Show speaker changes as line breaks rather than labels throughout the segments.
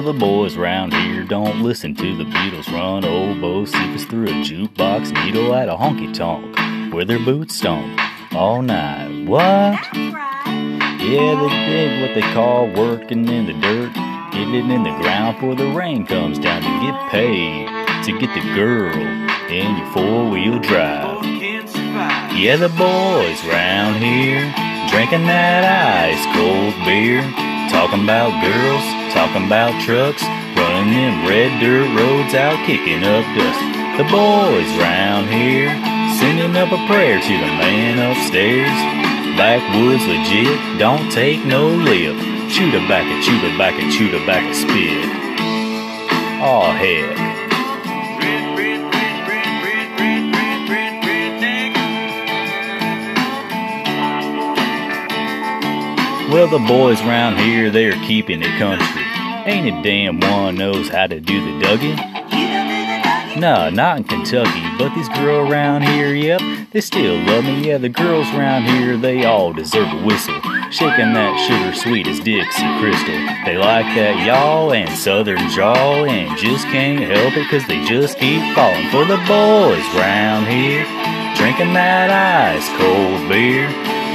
Well, the boys round here don't listen to the Beatles run old oboe us through a jukebox needle at a honky tonk where their boots stomp all night. What? Yeah, they dig what they call working in the dirt, getting in the ground before the rain comes down to get paid to get the girl in your four wheel drive. Yeah, the boys round here drinking that ice cold beer, talking about girls, talking about trucks, running them red dirt roads out, kicking up dust. The boys round here sending up a prayer to the man upstairs. Backwoods legit, don't take no lip. Chew tobacco, chew tobacco, chew tobacco, spit. Aw, heck. Well, the boys round here, they're keeping it country. Ain't a damn one knows how to do the dugging. Nah, not in Kentucky, but these girls around here, yep, they still love me. Yeah, the girls around here, they all deserve a whistle. Shaking that sugar sweet as Dixie Crystal. They like that y'all and southern jaw and just can't help it cause they just keep falling for the boys round here. Drinking that ice cold beer.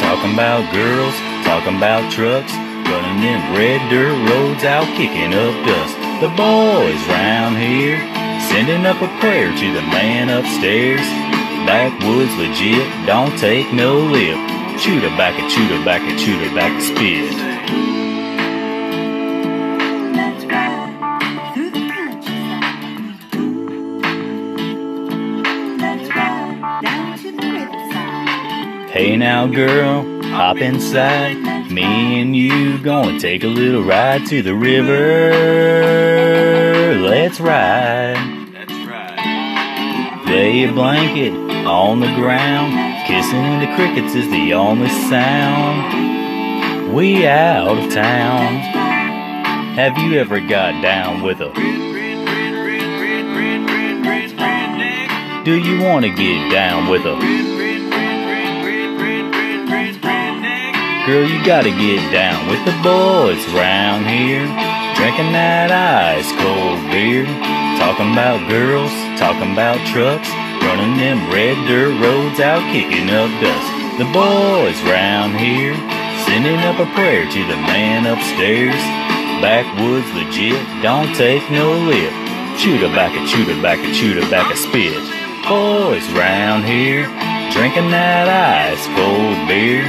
Talking about girls, talking about trucks, running them red dirt roads out, kicking up dust. The boys round here, sending up a prayer to the man upstairs. Backwoods legit, don't take no lip. Chew tobacco, chew tobacco, chew tobacco, spit.
Let's ride through the countryside. Let's ride down to the riverside.
Hey now, girl, hop inside. Me and you gonna take a little ride to the river. Let's ride.
That's right.
Lay a blanket on the ground. Kissing the crickets is the only sound. We out of town. Have you ever got down with a? Do you wanna get down with a? Girl, you gotta get down with the boys round here. Drinking that ice cold beer. Talking about girls, talking about trucks. Running them red dirt roads out, kicking up dust. The boys round here. Sending up a prayer to the man upstairs. Backwoods legit, don't take no lip. Chew tobacco, chew tobacco, chew tobacco, spit. Boys round here. Drinking that ice cold beer.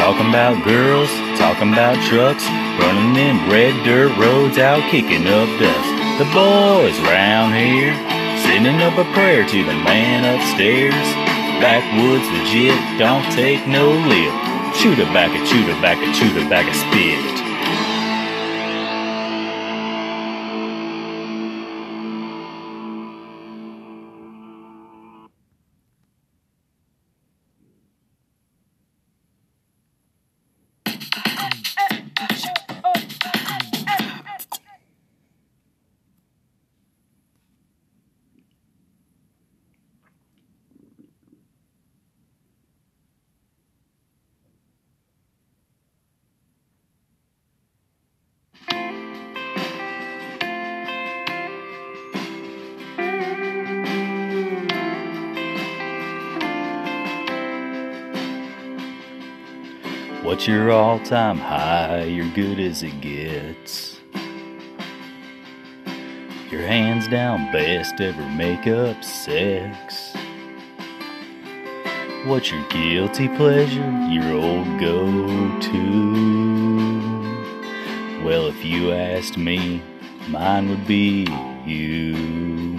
Talking about girls, talking about trucks, running them red dirt roads out, kicking up dust. The boys round here, sending up a prayer to the man upstairs. Backwoods legit, don't take no lip. Chew tobacco, chew tobacco, chew tobacco, spit. What's your all time high? You're good as it gets. Your hands down best ever makeup sex. What's your guilty pleasure? Your old go to? Well, if you asked me, mine would be you.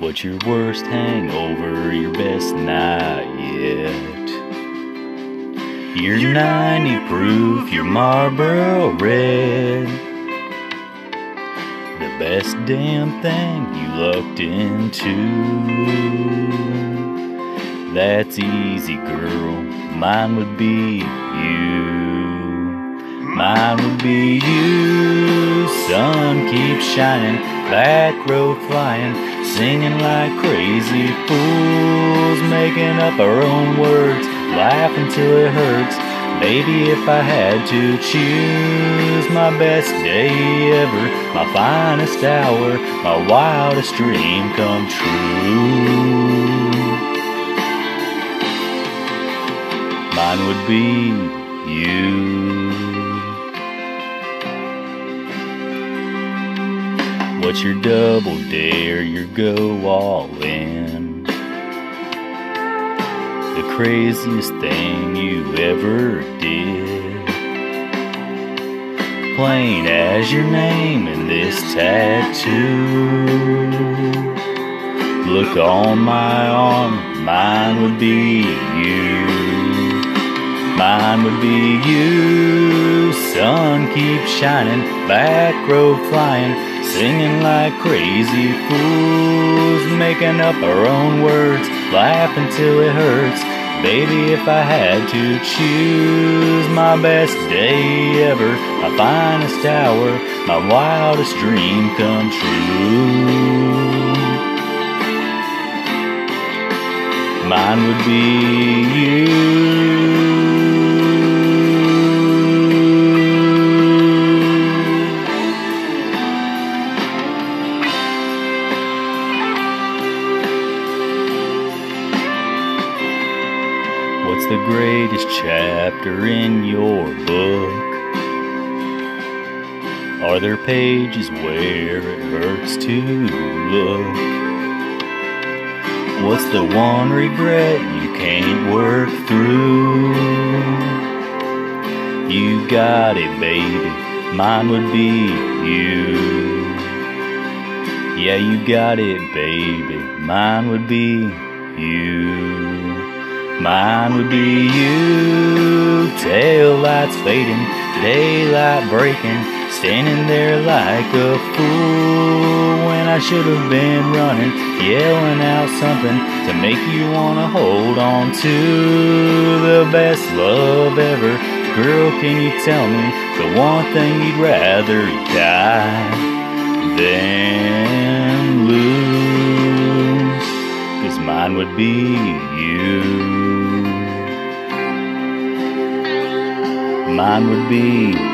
What's your worst hangover? Your best night yet? Your 90 proof, your Marlboro Red. The best damn thing you looked into. That's easy, girl. Mine would be you. Mine would be you. Sun keeps shining, back road flying, singing like crazy fools, making up our own words, laughing until it hurts, Baby, if I had to choose my best day ever, my finest hour, my wildest dream come true, mine would be you. What's your double dare, your go all in? Craziest thing you ever did. Plain as your name in this tattoo. Look on my arm, mine would be you. Mine would be you. Sun keeps shining, back row flying, singing like crazy fools, making up our own words, laughing till it hurts. Baby, if I had to choose my best day ever, my finest hour, my wildest dream come true. Mine would be you. The greatest chapter in your book? Are there pages where it hurts to look? What's the one regret you can't work through? You got it, baby. Mine would be you. Yeah, you got it, baby. Mine would be you. Mine would be you. Tail lights fading, daylight breaking, standing there like a fool when I should have been running, yelling out something to make you wanna hold on to the best love ever. Girl, can you tell me the one thing you'd rather die than lose? Cause mine would be you. Mine would be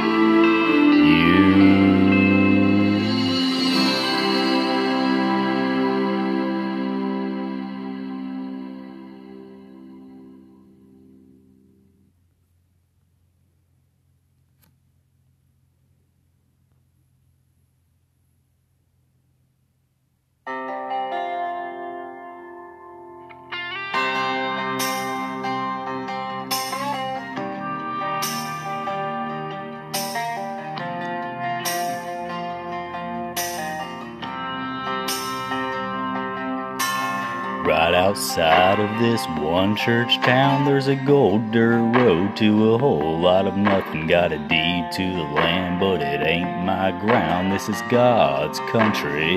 outside of this one church town, there's a gold dirt road to a whole lot of nothing. Got a deed to the land, but it ain't my ground. This is God's country.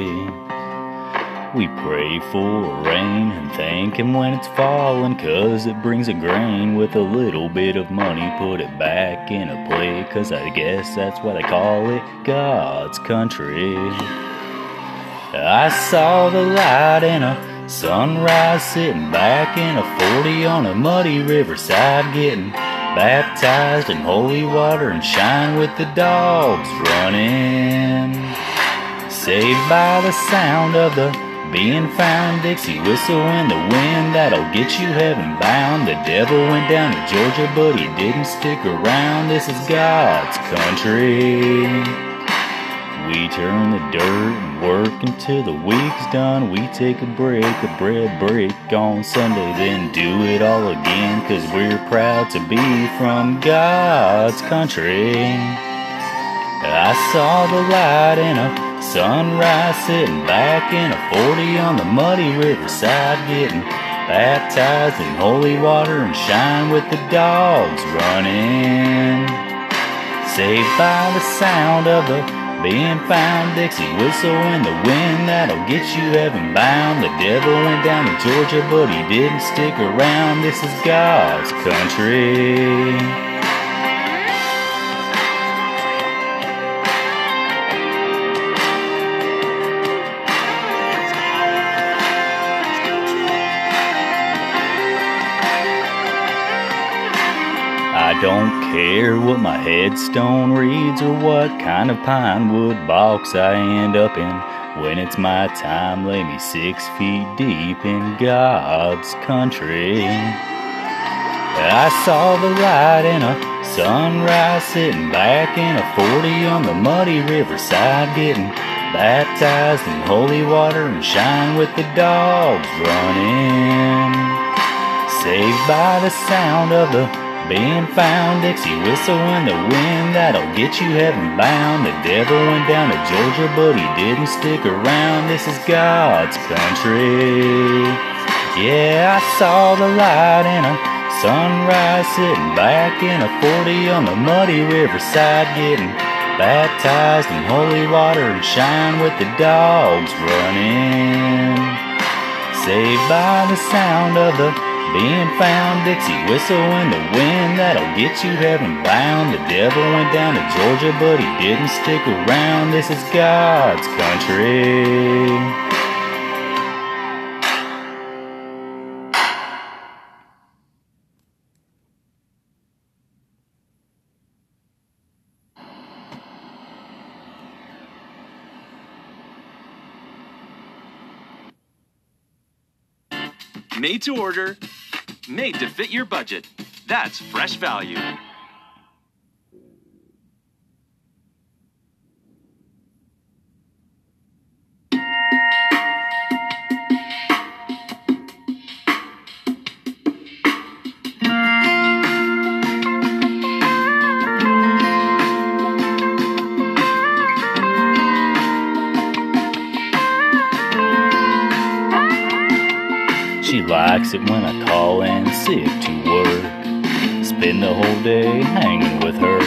We pray for rain and thank Him when it's falling, cause it brings a grain with a little bit of money. Put it back in a plate, cause I guess that's what I call it God's country. I saw the light in a sunrise sitting back in a 40 on a muddy riverside getting baptized in holy water and shine with the dogs running. Saved by the sound of the being found Dixie whistle in the wind that'll get you heaven bound. The devil went down to Georgia, but he didn't stick around. This is God's country. We turn the dirt and work until the week's done. We take a break, a bread break on Sunday, then do it all again. Cause we're proud to be from God's country. I saw the light in a sunrise sitting back in a 40 on the muddy riverside getting baptized in holy water and shine with the dogs running. Saved by the sound of the being found Dixie whistle in the wind that'll get you heaven bound. The devil went down to Georgia, but he didn't stick around. This is God's country. I don't care what my headstone reads or what kind of pine wood box I end up in. When it's my time, lay me six feet deep in God's country. I saw the light in a sunrise sitting back in a 40 on the muddy riverside getting baptized in holy water and shine with the dogs running. Saved by the sound of the being found Dixie whistle in the wind that'll get you heaven bound. The devil went down to Georgia, but he didn't stick around. This is God's country. Yeah, I saw the light in a sunrise sitting back in a 40 on the muddy riverside getting baptized in holy water and shine with the dogs running. Saved by the sound of the being found Dixie whistle in the wind that'll get you heaven bound. The devil went down to Georgia, but he didn't stick around. This is God's country.
Made to order, made to fit your budget. That's fresh value.
She likes it when I call in sick to work. Spend the whole day hanging with her.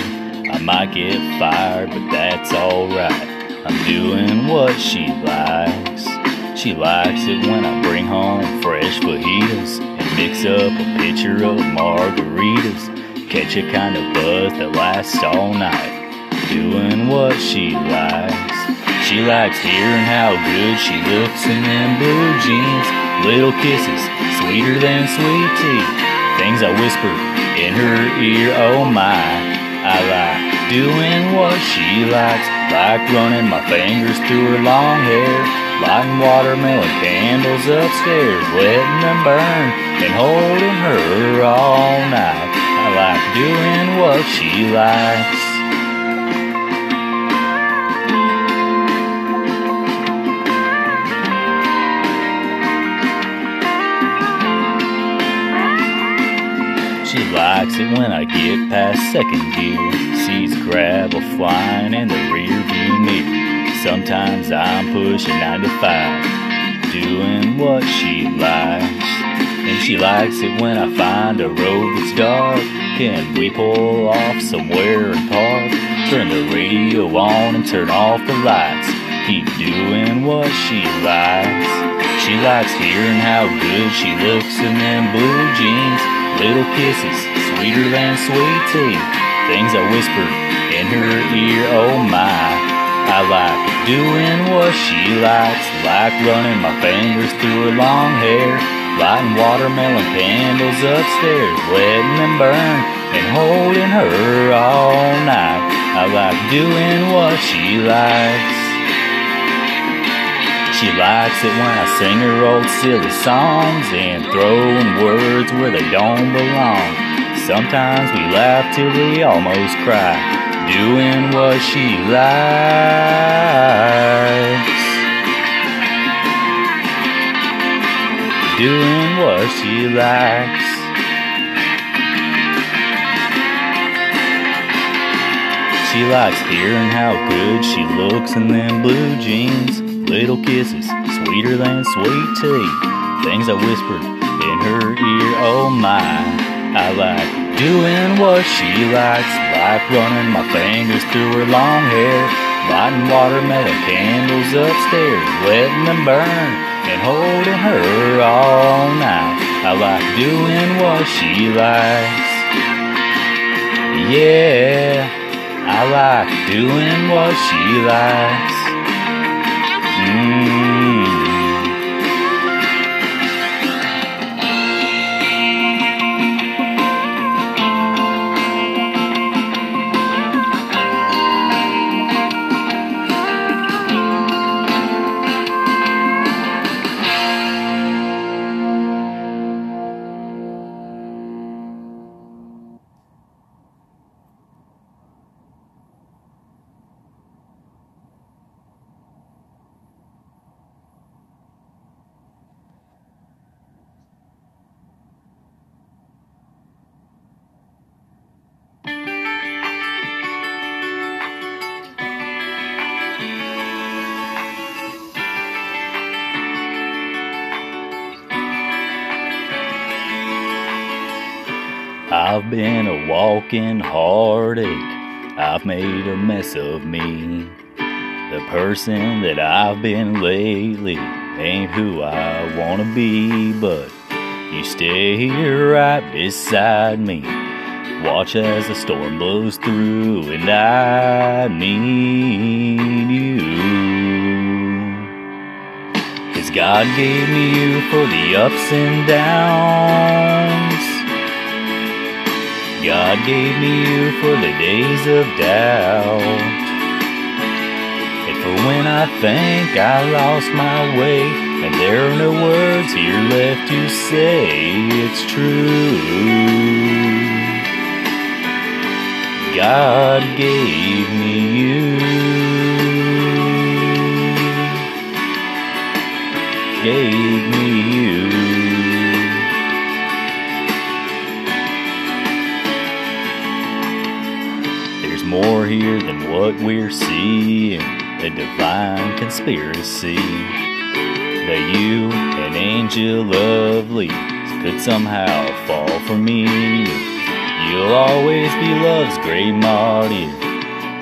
I might get fired, but that's alright. I'm doing what she likes. She likes it when I bring home fresh fajitas and mix up a pitcher of margaritas. Catch a kind of buzz that lasts all night. Doing what she likes. She likes hearing how good she looks in them blue jeans. Little kisses, sweeter than sweet tea. Things I whisper in her ear, oh my. I like doing what she likes, like running my fingers through her long hair, lighting watermelon candles upstairs, letting them burn, and holding her all night. I like doing what she likes. Likes it when I get past second gear. Sees gravel flying in the rear view mirror. Sometimes I'm pushing 95, doing what she likes. And she likes it when I find a road that's dark. Can we pull off somewhere and park? Turn the radio on and turn off the lights. Keep doing what she likes. She likes hearing how good she looks in them blue jeans. Little kisses, sweeter than sweet tea. Things I whisper in her ear, oh my. I like doing what she likes, like running my fingers through her long hair, lighting watermelon candles upstairs, letting them burn, and holding her all night. I like doing what she likes. She likes it when I sing her old silly songs and throwing words where they don't belong. Sometimes we laugh till we almost cry, doing what she likes. Doing what she likes. She likes hearing how good she looks in them blue jeans. Little kisses, sweeter than sweet tea. Things I whispered in her ear, oh my. I like doing what she likes, like running my fingers through her long hair, lighting watermelon candles upstairs, letting them burn, and holding her all night. I like doing what she likes. Yeah, I like doing what she likes. Mm. I've been a walking heartache. I've made a mess of me. The person that I've been lately ain't who I wanna be, but you stay here right beside me. Watch as the storm blows through, and I need you. Cause God gave me you for the ups and downs. God gave me you for the days of doubt. And for when I think I lost my way, and there are no words here left to say, it's true. God gave me you. Gave me what we're seeing. A divine conspiracy that you, an angel lovely, could somehow fall for me. You'll always be love's great Marty,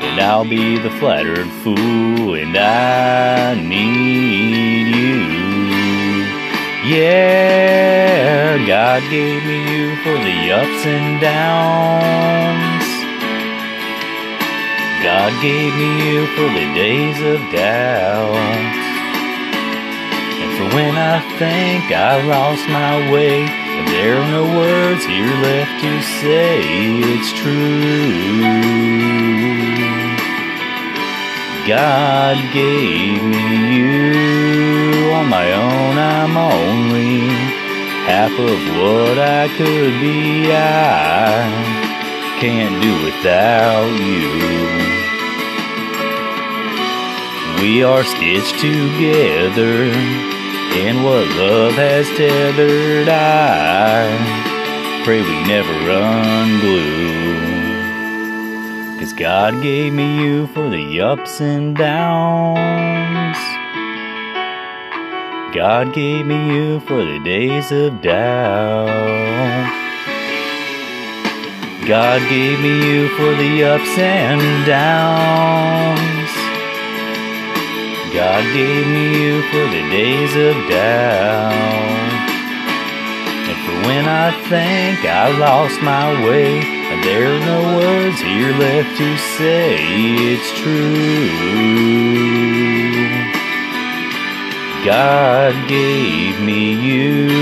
and I'll be the flattered fool, and I need you. Yeah, God gave me you for the ups and downs. God gave me you for the days of doubt. And for when I think I lost my way, and there are no words here left to say, it's true. God gave me you on my own, I'm only half of what I could be. I can't do without you. We are stitched together in what love has tethered. I pray we never unglue. Cause God gave me you for the ups and downs. God gave me you for the days of doubt. God gave me you for the ups and downs. God gave me you for the days of doubt. And for when I think I lost my way, and there are no words here left to say, it's true. God gave me you.